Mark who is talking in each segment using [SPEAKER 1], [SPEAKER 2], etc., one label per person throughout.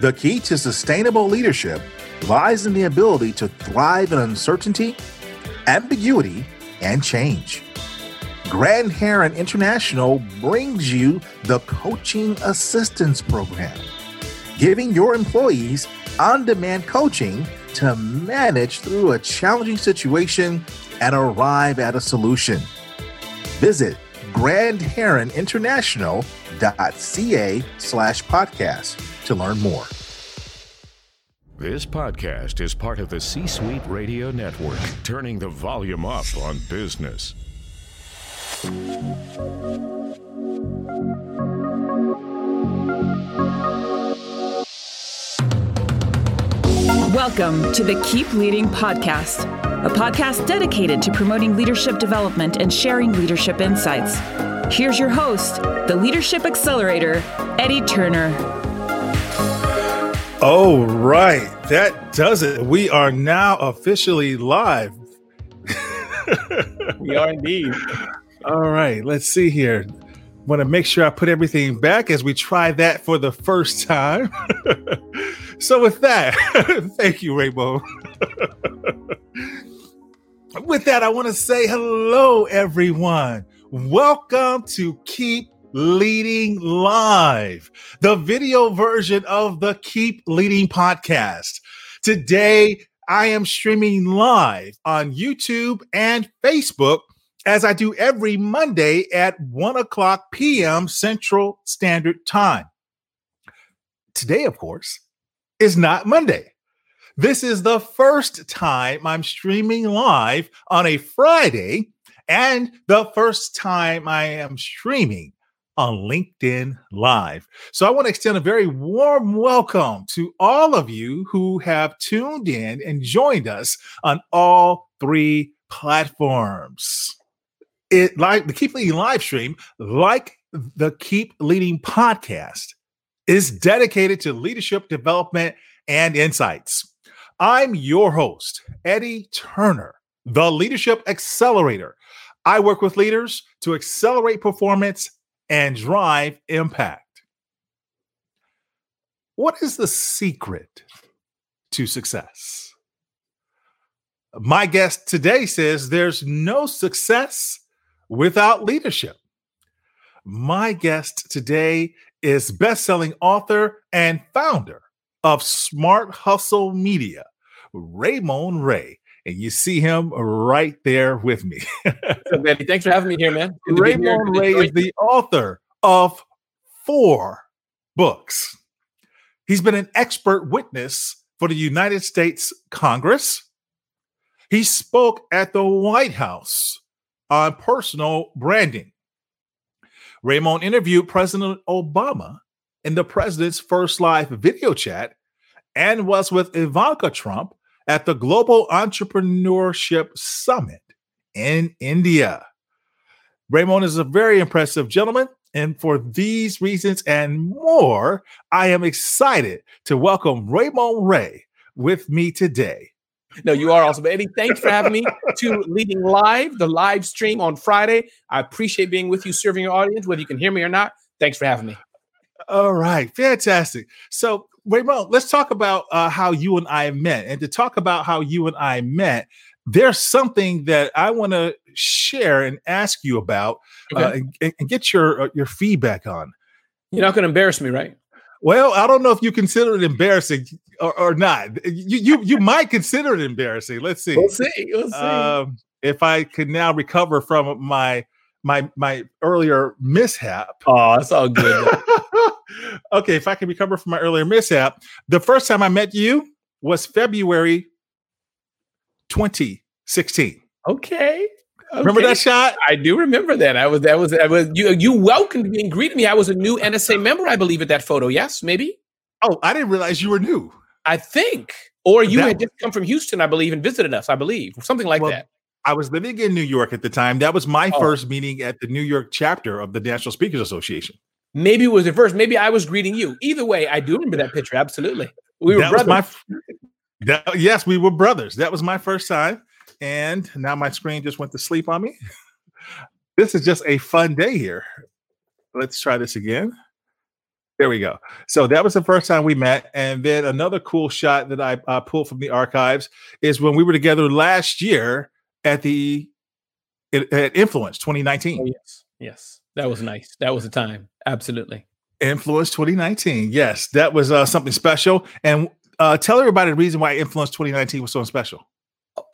[SPEAKER 1] The key to sustainable leadership lies in the ability to thrive in uncertainty, ambiguity, and change. Grand Heron International brings you the Coaching Assistance Program, giving your employees on demand coaching to manage through a challenging situation and arrive at a solution. Visit grandheroninternational.ca slash podcast to learn more.
[SPEAKER 2] This podcast is part of the C Suite Radio Network, turning the volume up on business.
[SPEAKER 3] Welcome to the Keep Leading Podcast, a podcast dedicated to promoting leadership development and sharing leadership insights. Here's your host, the Leadership Accelerator, Eddie Turner.
[SPEAKER 4] All right, that does it. We are now officially live.
[SPEAKER 5] we are indeed.
[SPEAKER 4] All right, let's see here. Want to make sure I put everything back as we try that for the first time. so, with that, thank you, Rainbow. with that, I want to say hello, everyone. Welcome to Keep Leading Live, the video version of the Keep Leading podcast. Today, I am streaming live on YouTube and Facebook as I do every Monday at 1 o'clock p.m. Central Standard Time. Today, of course, is not Monday. This is the first time I'm streaming live on a Friday and the first time I am streaming on LinkedIn Live. So I want to extend a very warm welcome to all of you who have tuned in and joined us on all three platforms. It like the Keep Leading live stream, like the Keep Leading podcast, is dedicated to leadership development and insights. I'm your host, Eddie Turner, the Leadership Accelerator. I work with leaders to accelerate performance and drive impact. What is the secret to success? My guest today says there's no success without leadership. My guest today is best-selling author and founder of Smart Hustle Media, Ramon Ray. And you see him right there with me.
[SPEAKER 5] Thanks for having me here, man.
[SPEAKER 4] Ramon Ray is the author of four books. He's been an expert witness for the United States Congress. He spoke at the White House on personal branding. Ramon interviewed President Obama in the president's first live video chat and was with Ivanka Trump at the Global Entrepreneurship Summit in India. Ramon is a very impressive gentleman. And for these reasons and more, I am excited to welcome Ramon Ray with me today.
[SPEAKER 5] No, you are awesome. Eddie, thanks for having me to Leading Live, the live stream on Friday. I appreciate being with you, serving your audience, whether you can hear me or not. Thanks for having me.
[SPEAKER 4] All right, fantastic. So, Ramon, let's talk about uh, how you and I met. And to talk about how you and I met, there's something that I want to share and ask you about uh, okay. uh, and, and, get your uh, your feedback on.
[SPEAKER 5] You're not going to embarrass me, right?
[SPEAKER 4] Well, I don't know if you consider it embarrassing or, or not. You, you you might consider it embarrassing. Let's see.
[SPEAKER 5] We'll see. We'll see.
[SPEAKER 4] Um, if I could now recover from my my my earlier mishap.
[SPEAKER 5] Oh, that's all good.
[SPEAKER 4] okay, if I can recover from my earlier mishap, the first time I met you was February 2016.
[SPEAKER 5] Okay.
[SPEAKER 4] Okay. Remember that shot?
[SPEAKER 5] I do remember that. I was that was I was you you welcomed me and greeted me. I was a new NSA member, I believe, at that photo. Yes, maybe.
[SPEAKER 4] Oh, I didn't realize you were new.
[SPEAKER 5] I think, or you that, had just come from Houston, I believe, and visited us. I believe, something like well, that.
[SPEAKER 4] I was living in New York at the time. That was my oh. first meeting at the New York chapter of the National Speakers Association.
[SPEAKER 5] Maybe it was the first. Maybe I was greeting you. Either way, I do remember that picture. Absolutely, we were that brothers.
[SPEAKER 4] My, that, yes, we were brothers. That was my first time. And now my screen just went to sleep on me. this is just a fun day here. Let's try this again. There we go. So that was the first time we met. And then another cool shot that I uh, pulled from the archives is when we were together last year at the at Influence 2019.
[SPEAKER 5] Oh, yes. Yes. That was nice. That was a time. Absolutely.
[SPEAKER 4] Influence 2019. Yes, that was uh, something special. And uh, tell everybody the reason why Influence 2019 was so special.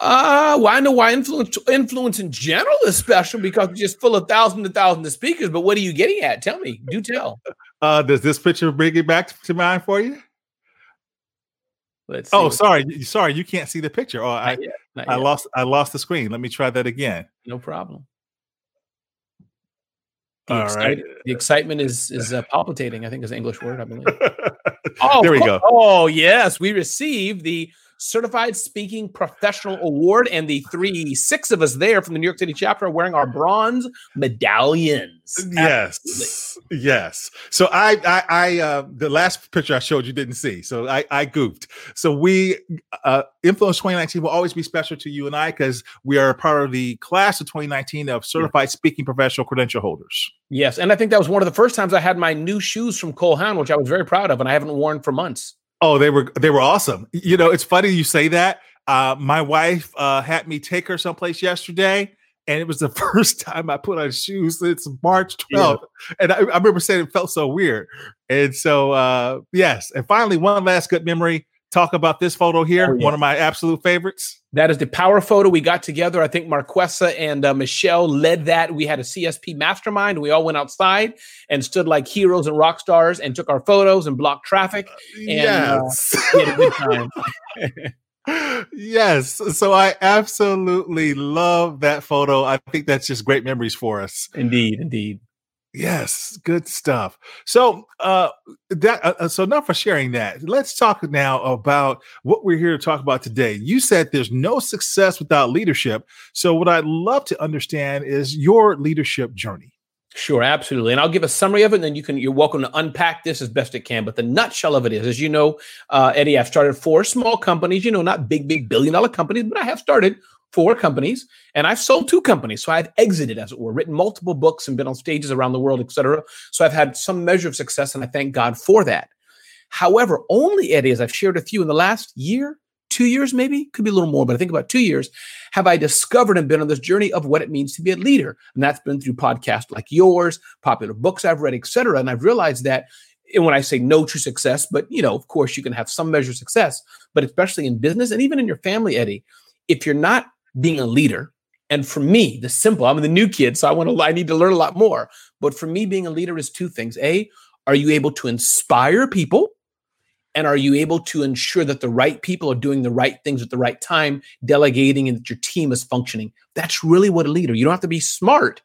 [SPEAKER 5] Uh, well, I know why influence influence in general is special because it's just full of thousands and thousands of speakers. But what are you getting at? Tell me. Do tell.
[SPEAKER 4] Uh, does this picture bring it back to mind for you?
[SPEAKER 5] Let's.
[SPEAKER 4] Oh, sorry, sorry, you can't see the picture. Oh, I,
[SPEAKER 5] yet,
[SPEAKER 4] I lost, I lost the screen. Let me try that again.
[SPEAKER 5] No problem. The,
[SPEAKER 4] All right.
[SPEAKER 5] the excitement is is uh, palpitating. I think is an English word. I believe.
[SPEAKER 4] oh, there we go.
[SPEAKER 5] Oh yes, we received the Certified Speaking Professional Award, and the three, six of us there from the New York City chapter are wearing our bronze medallions.
[SPEAKER 4] Yes, Absolutely. yes. So I, I, I, uh, the last picture I showed you didn't see, so I, I goofed. So we, uh, Influence 2019 will always be special to you and I because we are part of the class of 2019 of Certified. Speaking Professional Credential holders.
[SPEAKER 5] Yes, and I think that was one of the first times I had my new shoes from Cole Haan, which I was very proud of, and I haven't worn for months.
[SPEAKER 4] Oh, they were they were awesome. You know, it's funny you say that. Uh, my wife uh, had me take her someplace yesterday, and it was the first time I put on shoes since March 12th. Yeah. And I, I, remember saying it felt so weird. And so, uh, yes. And finally, one last good memory talk about this photo here, oh, yeah. one of my absolute favorites.
[SPEAKER 5] That is the power photo we got together. I think Marquesa and uh, Michelle led that. We had a CSP mastermind. We all went outside and stood like heroes and rock stars and took our photos and blocked traffic. And
[SPEAKER 4] yes.
[SPEAKER 5] uh, we had a good time.
[SPEAKER 4] yes. So I absolutely love that photo. I think that's just great memories for us.
[SPEAKER 5] Indeed, indeed.
[SPEAKER 4] Yes, good stuff. So, uh, that uh, uh, so enough for sharing that. Let's talk now about what we're here to talk about today. You said there's no success without leadership. So, what I'd love to understand is your leadership journey.
[SPEAKER 5] Sure, absolutely. And I'll give a summary of it, and then you can you're welcome to unpack this as best it can. But the nutshell of it is, as you know, uh, Eddie, I've started four small companies. You know, not big, big billion dollar companies, but I have started four companies and I've sold two companies. So I've exited, as it were, written multiple books and been on stages around the world, et cetera. So I've had some measure of success and I thank God for that. However, only Eddie, as I've shared with you in the last year, two years, maybe, could be a little more, but I think about two years, have I discovered and been on this journey of what it means to be a leader. And that's been through podcasts like yours, popular books I've read, et cetera. And I've realized that and when I say no true success, but you know, of course, you can have some measure of success, but especially in business and even in your family, Eddie, if you're not being a leader. And for me, the simple, I'm the new kid, so I want to I need to learn a lot more. But for me, being a leader is two things. A, are you able to inspire people? And are you able to ensure that the right people are doing the right things at the right time, delegating and that your team is functioning? That's really what a leader. You don't have to be smart,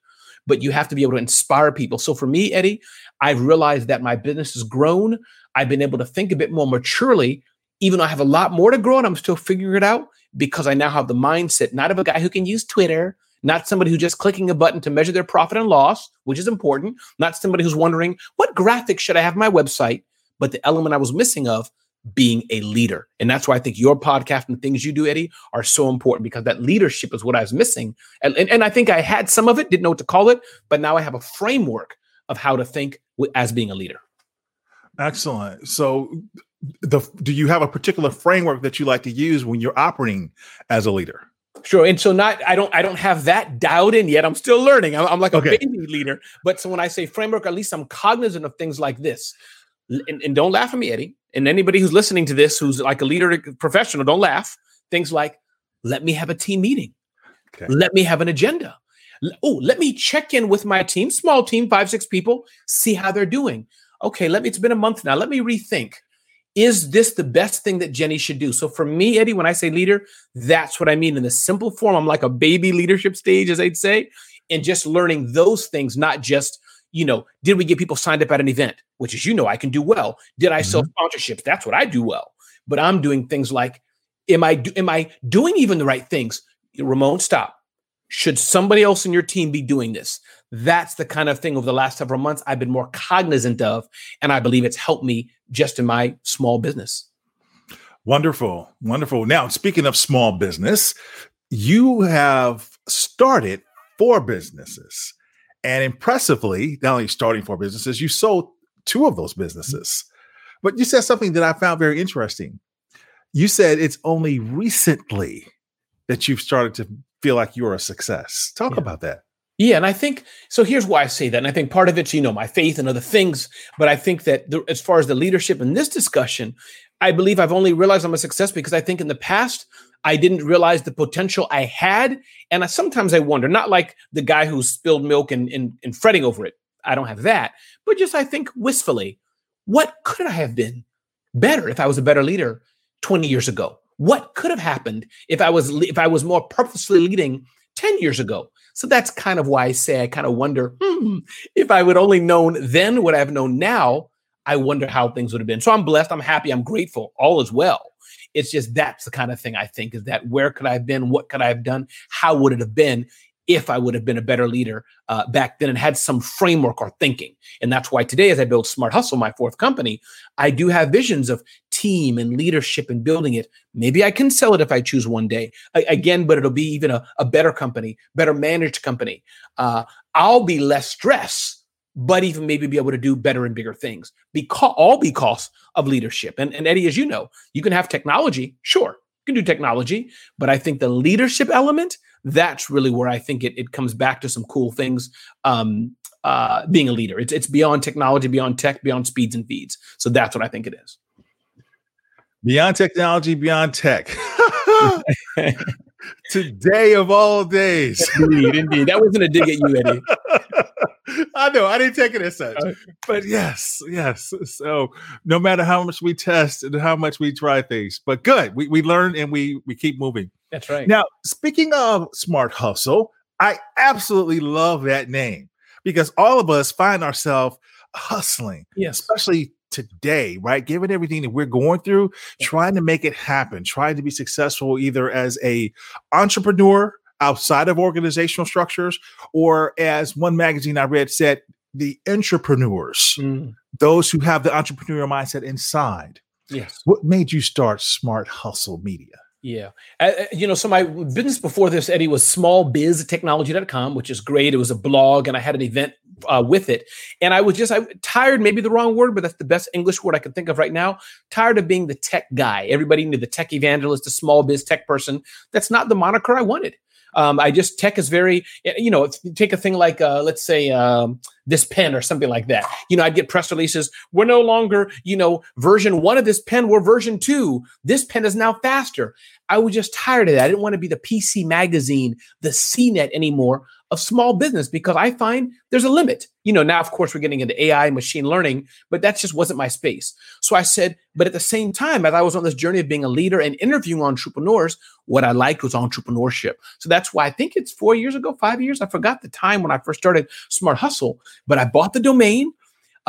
[SPEAKER 5] but you have to be able to inspire people. So for me, Eddie, I've realized that my business has grown. I've been able to think a bit more maturely, even though I have a lot more to grow and I'm still figuring it out because I now have the mindset not of a guy who can use Twitter, not somebody who's just clicking a button to measure their profit and loss, which is important, not somebody who's wondering what graphics should I have my website, but the element I was missing of being a leader. And that's why I think your podcast and things you do, Eddie, are so important because that leadership is what I was missing. And, and, and I think I had some of it, didn't know what to call it, but now I have a framework of how to think as being a leader.
[SPEAKER 4] Excellent. So the do you have a particular framework that you like to use when you're operating as a leader?
[SPEAKER 5] Sure. And so not I don't I don't have that dialed in yet. I'm still learning. I'm, I'm like a baby leader. But so when I say framework, at least I'm cognizant of things like this. And, and don't laugh at me, Eddie. And anybody who's listening to this who's like a leader professional, don't laugh. Things like let me have a team meeting. Okay. Let me have an agenda. Oh, let me check in with my team, small team, five, six people, see how they're doing. Okay, let me, it's been a month now. Let me rethink is this the best thing that Jenny should do? So for me, Eddie, when I say leader, that's what I mean in the simple form. I'm like a baby leadership stage, as I'd say, and just learning those things, not just, you know, did we get people signed up at an event, which as you know, I can do well. Did I mm-hmm. sell sponsorships? That's what I do well. But I'm doing things like, am I am I doing even the right things? Ramon, stop. Should somebody else in your team be doing this? That's the kind of thing over the last several months I've been more cognizant of. And I believe it's helped me just in my small business.
[SPEAKER 4] Wonderful. Wonderful. Now, speaking of small business, you have started four businesses. And impressively, not only starting four businesses, you sold two of those businesses. But you said something that I found very interesting. You said it's only recently that you've started to feel like you're a success. Talk
[SPEAKER 5] Yeah.
[SPEAKER 4] about that.
[SPEAKER 5] Yeah, and I think so. Here's why I say that, and I think part of it's you know my faith and other things, but I think that the, as far as the leadership in this discussion, I believe I've only realized I'm a success because I think in the past I didn't realize the potential I had, and I, sometimes I wonder, not like the guy who spilled milk and, and and fretting over it. I don't have that, but just I think wistfully, what could I have been better if I was a better leader 20 years ago? What could have happened if I was if I was more purposely leading 10 years ago? So that's kind of why I say I kind of wonder hmm, if I would only known then what I've known now. I wonder how things would have been. So I'm blessed. I'm happy. I'm grateful. All is well. It's just that's the kind of thing I think is that where could I have been? What could I have done? How would it have been if I would have been a better leader uh, back then and had some framework or thinking? And that's why today, as I build Smart Hustle, my fourth company, I do have visions of team and leadership and building it. Maybe I can sell it if I choose one day. A- again, but it'll be even a, a better company, better managed company. Uh, I'll be less stress, but even maybe be able to do better and bigger things. Because all because of leadership. And, and Eddie, as you know, you can have technology, sure, you can do technology, but I think the leadership element, that's really where I think it, it comes back to some cool things. Um, uh, being a leader, it's it's beyond technology, beyond tech, beyond speeds and feeds. So that's what I think it is.
[SPEAKER 4] Beyond technology, beyond tech. Today of all days.
[SPEAKER 5] Indeed, indeed. That wasn't a dig at you, Eddie.
[SPEAKER 4] I know I didn't take it as such,
[SPEAKER 5] Uh,
[SPEAKER 4] but yes, yes. So no matter how much we test and how much we try things, but good, we, we learn and we we keep moving.
[SPEAKER 5] That's right.
[SPEAKER 4] Now, speaking of smart hustle, I absolutely love that name because all of us find ourselves hustling,
[SPEAKER 5] yes.
[SPEAKER 4] especially today, right? Given everything that we're going through, trying to make it happen, trying to be successful either as a entrepreneur outside of organizational structures or as one magazine I read said, the entrepreneurs,
[SPEAKER 5] Mm,
[SPEAKER 4] those who have the entrepreneurial mindset inside.
[SPEAKER 5] yes.
[SPEAKER 4] What made you start Smart Hustle Media?
[SPEAKER 5] Yeah. Uh, you know, so my business before this, Eddie, was smallbiztechnology.com, which is great. It was a blog and I had an event uh, with it. And I was just I tired, maybe the wrong word, but that's the best English word I can think of right now. Tired of being the tech guy. Everybody knew the tech evangelist, the small biz tech person. That's not the moniker I wanted. Um, I just tech is very, you know, take a thing like, uh, let's say, um, this pen or something like that. You know, I'd get press releases. We're no longer, you know, version one of this pen. We're version two. This pen is now faster. I was just tired of that. I didn't want to be the PC magazine, the CNET anymore of small business because I find there's a limit. You know, now of course we're getting into AI, and machine learning, but that just wasn't my space. So I said, but at the same time, as I was on this journey of being a leader and interviewing entrepreneurs, what I liked was entrepreneurship. So that's why I think it's four years ago, five years. I forgot the time when I first started Smart Hustle, but I bought the domain.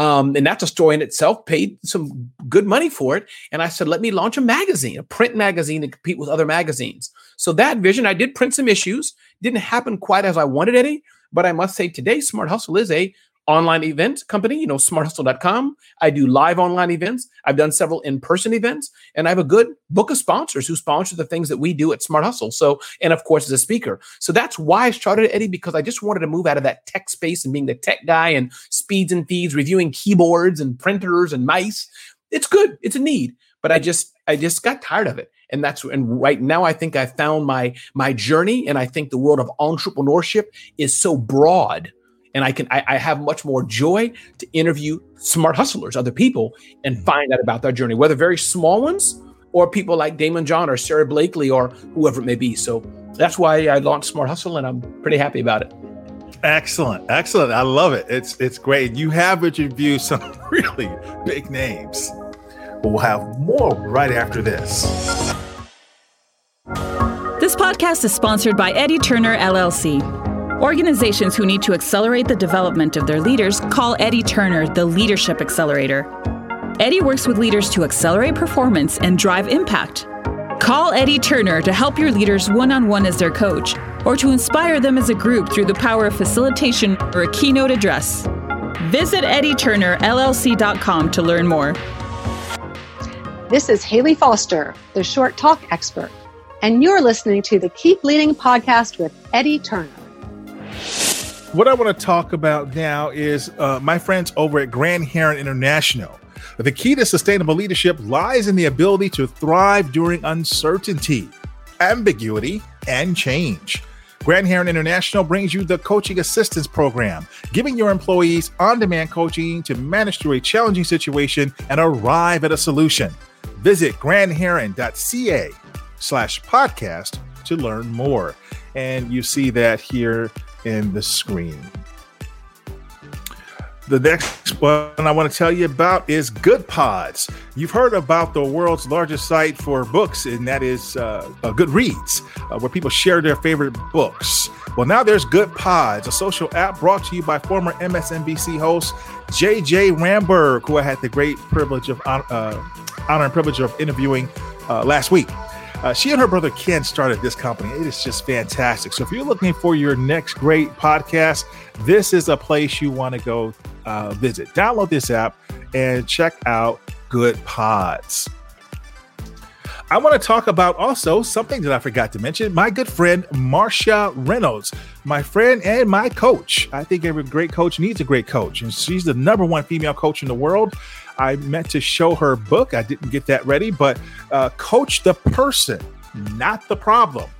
[SPEAKER 5] Um, and that's a story in itself, paid some good money for it. And I said, let me launch a magazine, a print magazine to compete with other magazines. So that vision, I did print some issues. Didn't happen quite as I wanted, Eddie. But I must say today, Smart Hustle is a online event company, you know, smarthustle.com. I do live online events. I've done several in-person events, and I have a good book of sponsors who sponsor the things that we do at Smart Hustle. So, and of course, as a speaker. So that's why I started Eddie, because I just wanted to move out of that tech space and being the tech guy and speeds and feeds, reviewing keyboards and printers and mice. It's good. It's a need. But I just I just got tired of it. And that's and right now I think I found my my journey. And I think the world of entrepreneurship is so broad and I can I, I, have much more joy to interview smart hustlers, other people, and mm-hmm. find out about their journey, whether very small ones or people like Daymond John or Sara Blakely or whoever it may be. So that's why I launched Smart Hustle, and I'm pretty happy about it.
[SPEAKER 4] Excellent, excellent. I love it. It's it's great. You have interviewed some really big names. But we'll have more right after this.
[SPEAKER 3] This podcast is sponsored by Eddie Turner LLC. Organizations who need to accelerate the development of their leaders call Eddie Turner the Leadership Accelerator. Eddie works with leaders to accelerate performance and drive impact. Call Eddie Turner to help your leaders one on one as their coach, or to inspire them as a group through the power of facilitation or a keynote address. Visit EddieTurnerLLC.com to learn more.
[SPEAKER 6] This is Haley Foster, the short talk expert, and you're listening to the Keep Leading podcast with Eddie Turner.
[SPEAKER 4] What I want to talk about now is uh, my friends over at Grand Heron International. The key to sustainable leadership lies in the ability to thrive during uncertainty, ambiguity, and change. Grand Heron International brings you the Coaching Assistance Program, giving your employees on demand coaching to manage through a challenging situation and arrive at a solution. Visit grandheron.ca slash podcast to learn more. And you see that here in the screen. The next one I want to tell you about is Goodpods. You've heard about the world's largest site for books, and that is uh, uh, Goodreads, uh, where people share their favorite books. Well, now there's Goodpods, a social app brought to you by former MSNBC host JJ Ramberg, who I had the great privilege of uh, honor and privilege of interviewing uh, last week. Uh, she and her brother Ken started this company. It is just fantastic. So if you're looking for your next great podcast, this is a place you want to go uh, visit. Download this app and check out Goodpods. I want to talk about also something that I forgot to mention. My good friend Marcia Reynolds, my friend and my coach. I think every great coach needs a great coach, and she's the number one female coach in the world. I meant to show her book. I didn't get that ready, but uh, Coach the Person, Not the Problem.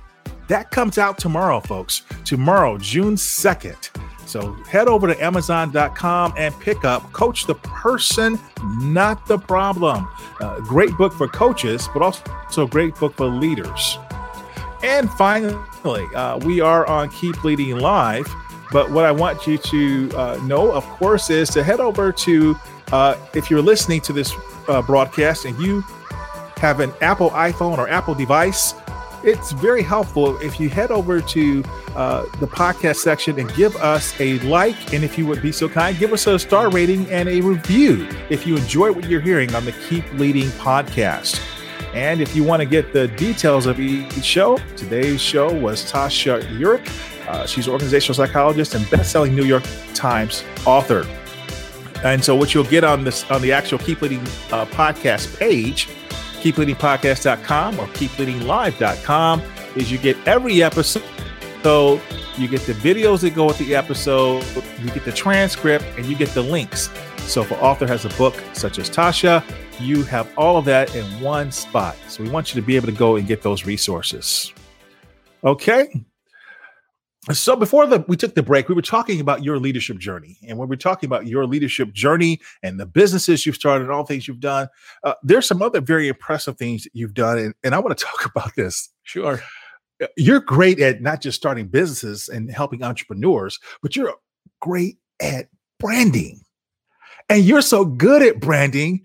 [SPEAKER 4] That comes out tomorrow, folks. Tomorrow, June 2nd. So head over to Amazon.com and pick up Coach the Person, Not the Problem. Uh, great book for coaches, but also a great book for leaders. And finally, uh, we are on Keep Leading Live. But what I want you to uh, know, of course, is to head over to uh, if you're listening to this uh, broadcast and you have an Apple iPhone or Apple device, it's very helpful if you head over to uh, the podcast section and give us a like. And if you would be so kind, give us a star rating and a review if you enjoy what you're hearing on the Keep Leading podcast. And if you want to get the details of each show, today's show was Tasha Eurich. Uh, she's an organizational psychologist and best-selling New York Times author. And so, what you'll get on this on the actual Keep Leading uh, podcast page, keepleadingpodcast.com or keepleadinglive.com, is you get every episode. So you get the videos that go with the episode, you get the transcript, and you get the links. So if an author has a book such as Tasha, you have all of that in one spot. So we want you to be able to go and get those resources. Okay. So before the, we took the break, we were talking about your leadership journey, and when we're talking about your leadership journey and the businesses you've started, and all things you've done, uh, there's some other very impressive things that you've done, and, and I want to talk about this.
[SPEAKER 5] Sure,
[SPEAKER 4] uh, you're great at not just starting businesses and helping entrepreneurs, but you're great at branding, and you're so good at branding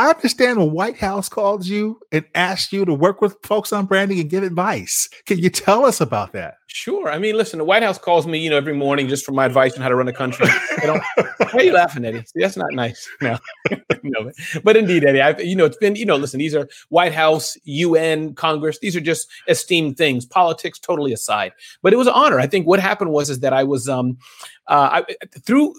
[SPEAKER 4] I understand the White House called you and asked you to work with folks on branding and give advice. Can you tell us about that?
[SPEAKER 5] Sure. I mean, listen, the White House calls me, you know, every morning just for my advice on how to run a country. why are you laughing, Eddie? See, that's not nice. No, no. But indeed, Eddie, I've, you know, it's been, you know, listen, these are White House, UN, Congress. These are just esteemed things. Politics, totally aside. But it was an honor. I think what happened was is that I was, um, uh, I, through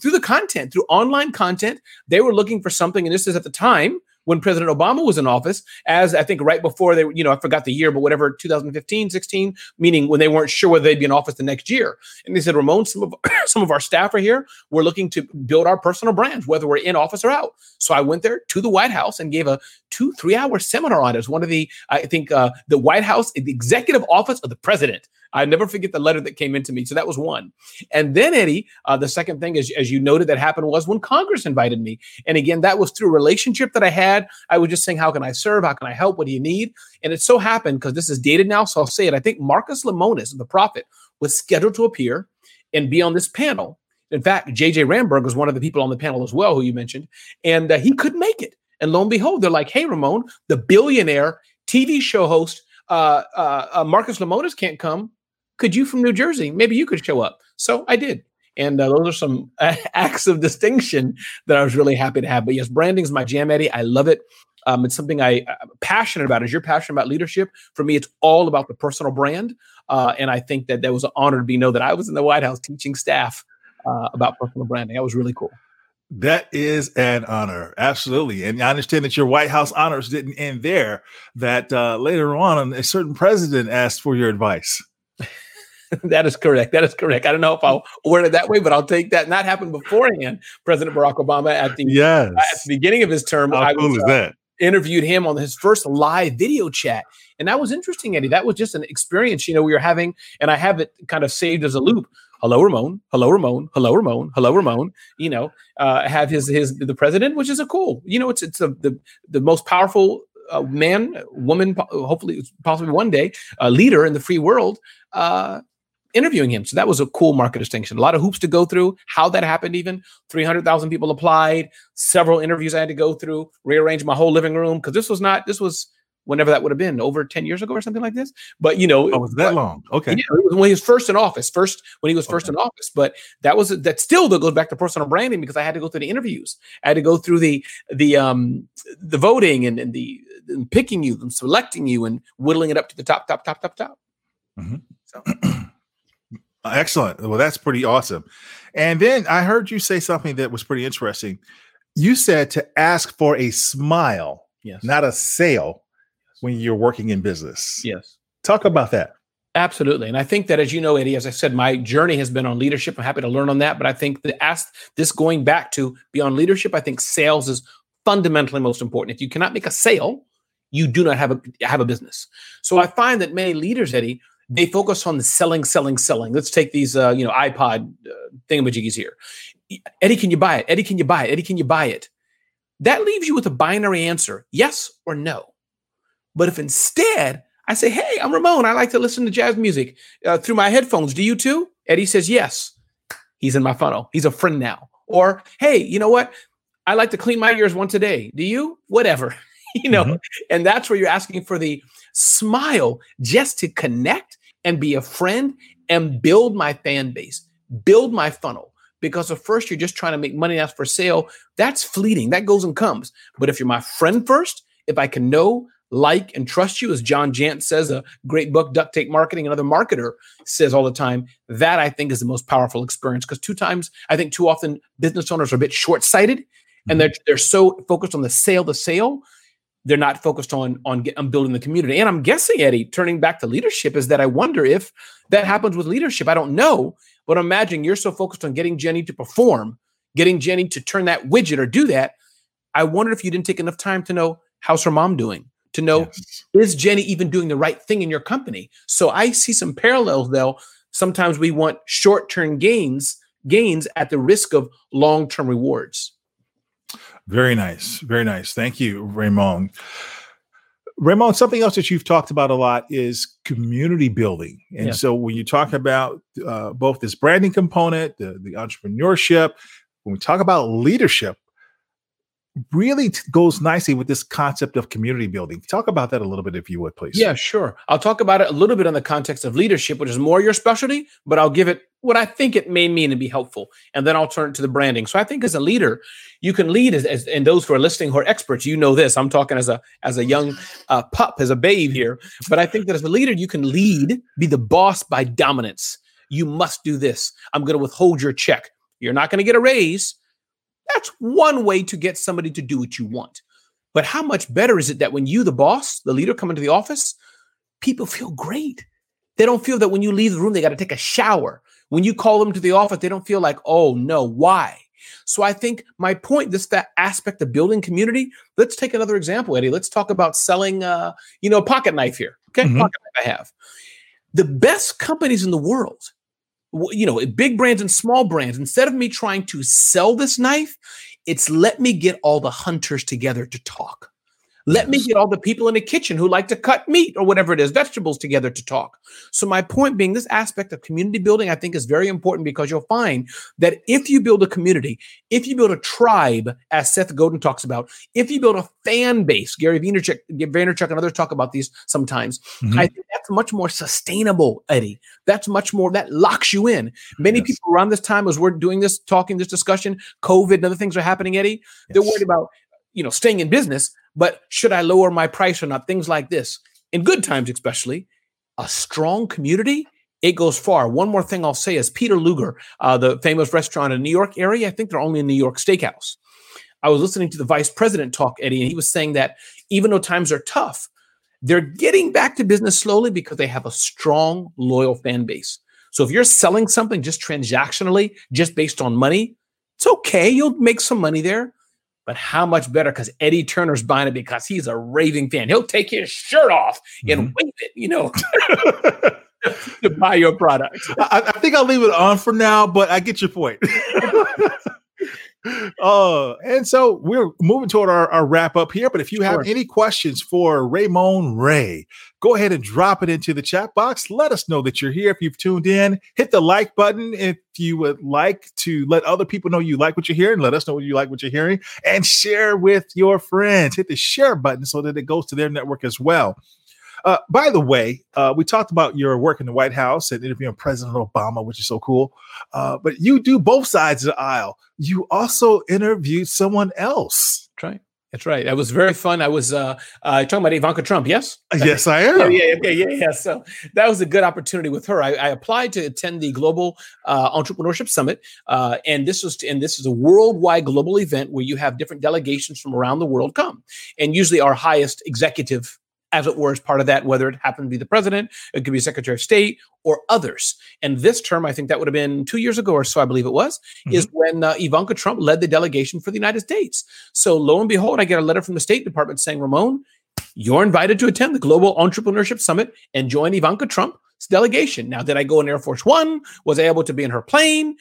[SPEAKER 5] through the content, through online content, they were looking for something, and this is at the time when President Obama was in office, as I think right before they, you know, I forgot the year, but whatever, 2015, 16, meaning when they weren't sure whether they'd be in office the next year. And they said, Ramon, some of some of our staff are here. We're looking to build our personal brands, whether we're in office or out. So I went there to the White House and gave a two, three hour seminar on it. It was one of the, I think, uh, the White House, the executive office of the president. I never forget the letter that came into me. So that was one. And then, Eddie, uh, the second thing, is, as you noted, that happened was when Congress invited me. And again, that was through relationship that I had. I was just saying, How can I serve? How can I help? What do you need? And it so happened, because this is dated now, so I'll say it. I think Marcus Lemonis, the Profit, was scheduled to appear and be on this panel. In fact, JJ Ramberg was one of the people on the panel as well, who you mentioned, and uh, he couldn't make it. And lo and behold, they're like, "Hey, Ramon, the billionaire TV show host uh, uh, uh, Marcus Lemonis can't come could you from New Jersey? Maybe you could show up. So I did. And uh, those are some acts of distinction that I was really happy to have. But yes, branding is my jam, Eddie. I love it. Um, it's something I, am passionate about. As you're passionate about leadership, for me, it's all about the personal brand. Uh, and I think that that was an honor to be know that I was in the White House teaching staff uh, about personal branding. That was really cool.
[SPEAKER 4] That is an honor, absolutely, and I understand that your White House honors didn't end there. That uh, later on, a certain president asked for your advice.
[SPEAKER 5] that is correct. That is correct. I don't know if I'll word it that way, but I'll take that. And that happened beforehand. President Barack Obama at the
[SPEAKER 4] yes.
[SPEAKER 5] at the beginning of his term.
[SPEAKER 4] How
[SPEAKER 5] I
[SPEAKER 4] cool
[SPEAKER 5] was,
[SPEAKER 4] is
[SPEAKER 5] uh,
[SPEAKER 4] that?
[SPEAKER 5] interviewed him on his first live video chat. And that was interesting, Eddie. That was just an experience, you know, we were having, and I have it kind of saved as a loop. Hello, Ramon. Hello, Ramon. Hello, Ramon. Hello, Ramon. You know, uh, have his his the president, which is a cool. You know, it's it's a, the the most powerful uh, man, woman, hopefully, possibly one day, uh, leader in the free world. Uh, interviewing him. So that was a cool market distinction. A lot of hoops to go through. How that happened, even 300,000 people applied, several interviews I had to go through, rearrange my whole living room because this was not, this was whenever that would have been over 10 years ago or something like this. But, you know,
[SPEAKER 4] Oh, was that long? Okay.
[SPEAKER 5] yeah, it was when he was first in office, first when he was first
[SPEAKER 4] Okay.
[SPEAKER 5] in office. But that was that still goes back to personal branding because I had to go through the interviews. I had to go through the the um the voting and, and the and picking you and selecting you and whittling it up to the top, top, top, top, top.
[SPEAKER 4] Mhm.
[SPEAKER 5] So
[SPEAKER 4] Excellent. Well, that's pretty awesome. And then I heard you say something that was pretty interesting. You said to ask for a smile,
[SPEAKER 5] yes.
[SPEAKER 4] not a sale, when you're working in business.
[SPEAKER 5] yes.
[SPEAKER 4] Talk about that.
[SPEAKER 5] Absolutely. And I think that, as you know, Eddie, as I said, my journey has been on leadership. I'm happy to learn on that. But I think that ask this going back to beyond leadership, I think sales is fundamentally most important. If you cannot make a sale, you do not have a have a business. So I find that many leaders, Eddie, they focus on the selling, selling, selling. Let's take these, uh, you know, iPod uh, thingamajiggies here. Eddie, can you buy it? Eddie, can you buy it? Eddie, can you buy it? That leaves you with a binary answer: yes or no. But if instead I say, hey, I'm Ramon. I like to listen to jazz music uh, through my headphones. Do you too? Eddie says, yes. He's in my funnel. He's a friend now. Or, hey, you know what? I like to clean my ears once a day. Do you? Whatever. you know,
[SPEAKER 4] Mhm.
[SPEAKER 5] and that's where you're asking for the smile just to connect and be a friend and build my fan base, build my funnel. Because at first you're just trying to make money ask for sale. That's fleeting. That goes and comes. But if you're my friend first, if I can know, like, and trust you, as John Jantsch says, a great book, Duct Tape Marketing, another marketer says all the time, that I think is the most powerful experience. Because two times, I think too often business owners are a bit short sighted and they're, they're so focused on the sale, the sale, they're not focused on on, get, on building the community. And I'm guessing, Eddie, turning back to leadership, is that I wonder if that happens with leadership. I don't know, but imagine you're so focused on getting Jenny to perform, getting Jenny to turn that widget or do that. I wonder if you didn't take enough time to know how's her mom doing, to know
[SPEAKER 4] Yes.
[SPEAKER 5] is Jenny even doing the right thing in your company? So I see some parallels though. Sometimes we want short-term gains, gains at the risk of long-term rewards.
[SPEAKER 4] Very nice. Very nice. Thank you, Ramon. Ramon, something else that you've talked about a lot is community building. And
[SPEAKER 5] Yeah.
[SPEAKER 4] so when you talk about uh, both this branding component, the, the entrepreneurship, when we talk about leadership, really t- goes nicely with this concept of community building. Talk about that a little bit, if you would, please.
[SPEAKER 5] Yeah, sure. I'll talk about it a little bit on the context of leadership, which is more your specialty, but I'll give it what I think it may mean and be helpful. And then I'll turn to the branding. So I think as a leader, you can lead as, as and those who are listening who are experts, you know this. I'm talking as a as a young uh, pup, as a babe here. But I think that as a leader, you can lead, be the boss by dominance. You must do this. I'm going to withhold your check. You're not going to get a raise. That's one way to get somebody to do what you want. But how much better is it that when you, the boss, the leader, come into the office, people feel great. They don't feel that when you leave the room, they got to take a shower. When you call them to the office, they don't feel like, oh no, why? So I think my point, this that aspect of building community. Let's take another example, Eddie. Let's talk about selling, uh, you know, a pocket knife here. Okay,
[SPEAKER 4] Mhm.
[SPEAKER 5] pocket knife I have. The best companies in the world, you know, big brands and small brands. Instead of me trying to sell this knife, it's let me get all the hunters together to talk. Let me get all the people in the kitchen who like to cut meat or whatever it is, vegetables together to talk. So, my point being, this aspect of community building, I think, is very important because you'll find that if you build a community, if you build a tribe, as Seth Godin talks about, if you build a fan base, Gary Vaynerchuk, Vaynerchuk and others talk about these sometimes,
[SPEAKER 4] Mhm.
[SPEAKER 5] I think that's much more sustainable, Eddie. That's much more, that locks you in. Many
[SPEAKER 4] Yes.
[SPEAKER 5] people around this time, as we're doing this, talking this discussion, COVID and other things are happening, Eddie, they're worried about, you know, staying in business, but should I lower my price or not? Things like this. In good times, especially, a strong community, it goes far. One more thing I'll say is Peter Luger, uh, the famous restaurant in New York area. I think they're only in New York Steakhouse. I was listening to the vice president talk, Eddie, and he was saying that even though times are tough, they're getting back to business slowly because they have a strong, loyal fan base. So if you're selling something just transactionally, just based on money, it's okay. You'll make some money there. But how much better? Because Eddie Turner's buying it because he's a raving fan. He'll take his shirt off and
[SPEAKER 4] Mhm.
[SPEAKER 5] wave it, you know, to buy your product.
[SPEAKER 4] I, I think I'll leave it on for now, but I get your point. uh, and so we're moving toward our, our wrap up here. But if you have
[SPEAKER 5] Sure.
[SPEAKER 4] any questions for Ramon Ray, go ahead and drop it into the chat box. Let us know that you're here. If you've tuned in, hit the like button. If you would like to let other people know you like what you're hearing, let us know what you like what you're hearing and share with your friends. Hit the share button so that it goes to their network as well. Uh, by the way, uh, we talked about your work in the White House and interviewing President Obama, which is so cool. Uh, but you do both sides of the aisle. You also interviewed someone else.
[SPEAKER 5] That's right. That's right. That was very fun. I was uh, uh talking about Ivanka Trump. Yes.
[SPEAKER 4] Yes, I am.
[SPEAKER 5] yeah, okay, yeah, yeah. So that was a good opportunity with her. I, I applied to attend the Global uh, Entrepreneurship Summit, uh, and this was and this is a worldwide global event where you have different delegations from around the world come, and usually our highest executive, as it were, is part of that. Whether it happened to be the president, it could be Secretary of State, or others. And this term, I think that would have been two years ago or so, I believe it was, is when uh, Ivanka Trump led the delegation for the United States. So lo and behold, I get a letter from the State Department saying, Ramon, you're invited to attend the Global Entrepreneurship Summit and join Ivanka Trump's delegation. Now, did I go in Air Force One? Was I able to be in her plane?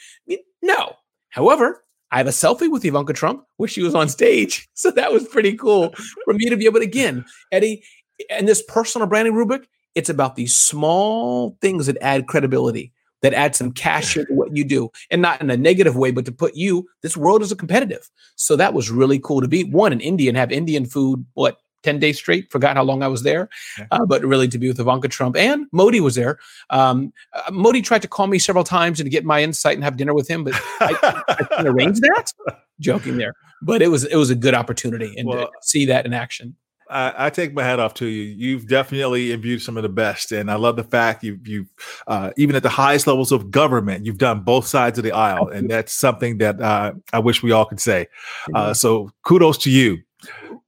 [SPEAKER 5] No. However, I have a selfie with Ivanka Trump where she was on stage. So that was pretty cool for me to be able to, again, Eddie, and this personal branding rubric, it's about these small things that add credibility, that add some cash to what you do, and not in a negative way, but to put you, this world is a competitive. So that was really cool to be one in India and have Indian food, what, 10 days straight? Forgot how long I was there.
[SPEAKER 4] Yeah.
[SPEAKER 5] Uh, but really to be with Ivanka Trump and Modi was there. Um, uh, Modi tried to call me several times and to get my insight and have dinner with him, but I, I couldn't arrange that. Joking there, but it was it was a good opportunity and
[SPEAKER 4] Well,
[SPEAKER 5] to see that in action.
[SPEAKER 4] I, I take my hat off to you. You've definitely imbued some of the best, and I love the fact you you uh, even at the highest levels of government, you've done both sides of the aisle, and that's something that uh, I wish we all could say. Uh, so kudos to you.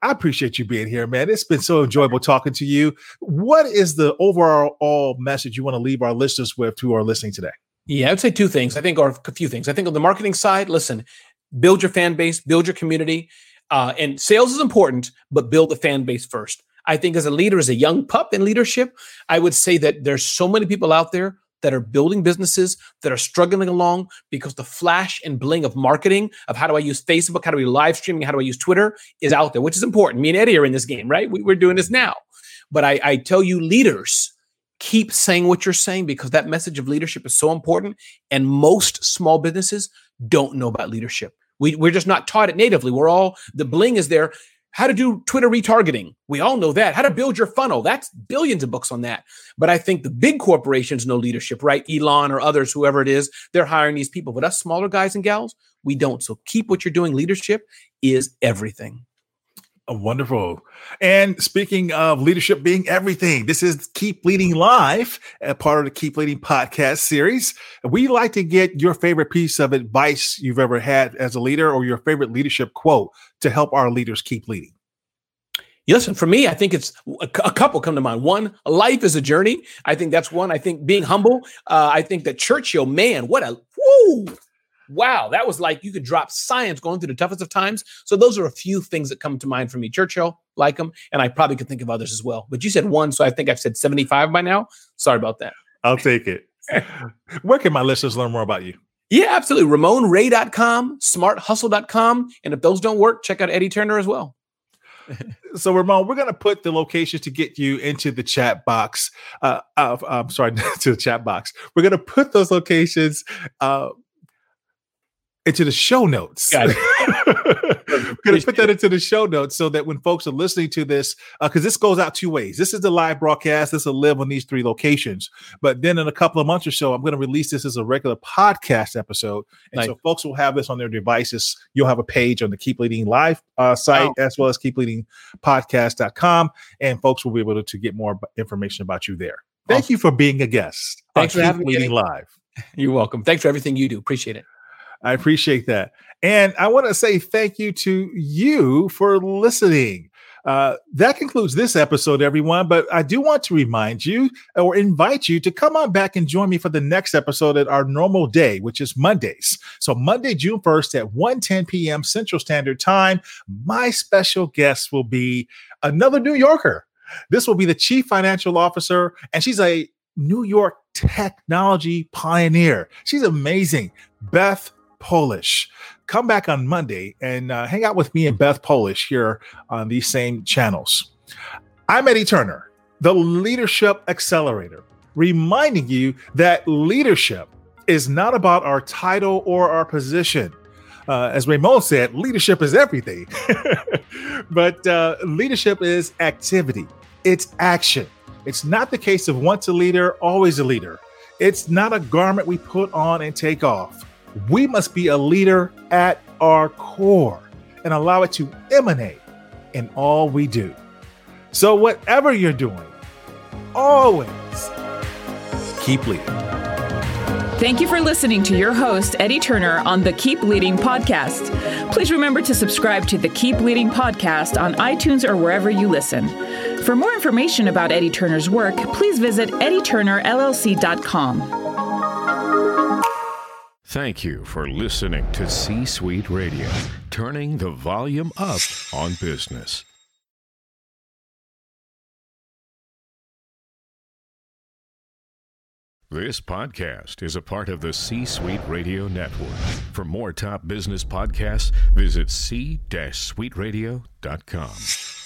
[SPEAKER 4] I appreciate you being here, man. It's been so enjoyable talking to you. What is the overall message you want to leave our listeners with who are listening today?
[SPEAKER 5] Yeah, I would say two things. I think, or a few things. I think on the marketing side, listen, build your fan base, build your community, uh, and sales is important, but build the fan base first. I think as a leader, as a young pup in leadership, I would say that there's so many people out there that are building businesses that are struggling along because the flash and bling of marketing of how do I use Facebook, how do we live streaming, how do I use Twitter is out there, which is important. Me and Eddie are in this game, right? We, we're doing this now. But I, I tell you, leaders, keep saying what you're saying because that message of leadership is so important. And most small businesses don't know about leadership. We, we're just not taught it natively. We're all, the bling is there. How to do Twitter retargeting. We all know that. How to build your funnel. That's billions of books on that. But I think the big corporations know leadership, right? Elon or others, whoever it is, they're hiring these people. But us smaller guys and gals, we don't. So keep what you're doing. Leadership is everything.
[SPEAKER 4] Oh, wonderful. And speaking of leadership being everything, this is Keep Leading Live, a part of the Keep Leading podcast series. We like to get your favorite piece of advice you've ever had as a leader or your favorite leadership quote to help our leaders keep leading.
[SPEAKER 5] Listen, for me, I think it's a, a couple come to mind. One, life is a journey. I think that's one. I think being humble. Uh, I think that Churchill, man, what a woo, wow, that was like you could drop science going through the toughest of times. So those are a few things that come to mind for me. Churchill, like him, and I probably could think of others as well. But you said one, so I think I've said seventy-five by now. Sorry about that.
[SPEAKER 4] I'll take it. Where can my listeners learn more about you?
[SPEAKER 5] Yeah, absolutely. RamonRay.com, SmartHustle.com, and if those don't work, check out Eddie Turner as well.
[SPEAKER 4] So, Ramon, we're going to put the locations to get you into the chat box. Uh, uh, I'm sorry, to the chat box. We're going to put those locations uh, into the show notes.
[SPEAKER 5] Got
[SPEAKER 4] we're going to put that into the show notes so that when folks are listening to this, because this goes out two ways. This is the live broadcast. This will live on these three locations. But then in a couple of months or so, I'm going to release this as a regular podcast episode. And
[SPEAKER 5] Nice.
[SPEAKER 4] so folks will have this on their devices. You'll have a page on the Keep Leading Live uh, site
[SPEAKER 5] Wow.
[SPEAKER 4] as well as Keep Leading podcast.com and folks will be able to, to get more information about you there. Thank
[SPEAKER 5] Awesome.
[SPEAKER 4] you for being a guest.
[SPEAKER 5] Thanks for
[SPEAKER 4] Keep
[SPEAKER 5] having me.
[SPEAKER 4] Live.
[SPEAKER 5] You're welcome. Thanks for everything you do. Appreciate it.
[SPEAKER 4] I appreciate that. And I want to say thank you to you for listening. Uh, that concludes this episode, everyone. But I do want to remind you or invite you to come on back and join me for the next episode at our normal day, which is Mondays. So Monday, June 1st at 1 10 p.m. Central Standard Time, my special guest will be another New Yorker. This will be the chief financial officer, and she's a New York technology pioneer. She's amazing. Beth Polish. Come back on Monday and uh, hang out with me and Beth Polish here on these same channels. I'm Eddie Turner, the Leadership Accelerator, reminding you that leadership is not about our title or our position. Uh, as Ramon said, leadership is everything. but uh, leadership is activity, it's action. It's not the case of once a leader, always a leader. It's not a garment we put on and take off. We must be a leader at our core and allow it to emanate in all we do. So, whatever you're doing, always keep leading.
[SPEAKER 3] Thank you for listening to your host, Eddie Turner, on the Keep Leading podcast. Please remember to subscribe to the Keep Leading podcast on iTunes or wherever you listen. For more information about Eddie Turner's work, please visit eddieturnerllc.com.
[SPEAKER 2] Thank you for listening to C Suite Radio, turning the volume up on business. This podcast is a part of the C Suite Radio Network. For more top business podcasts, visit c-suiteradio.com.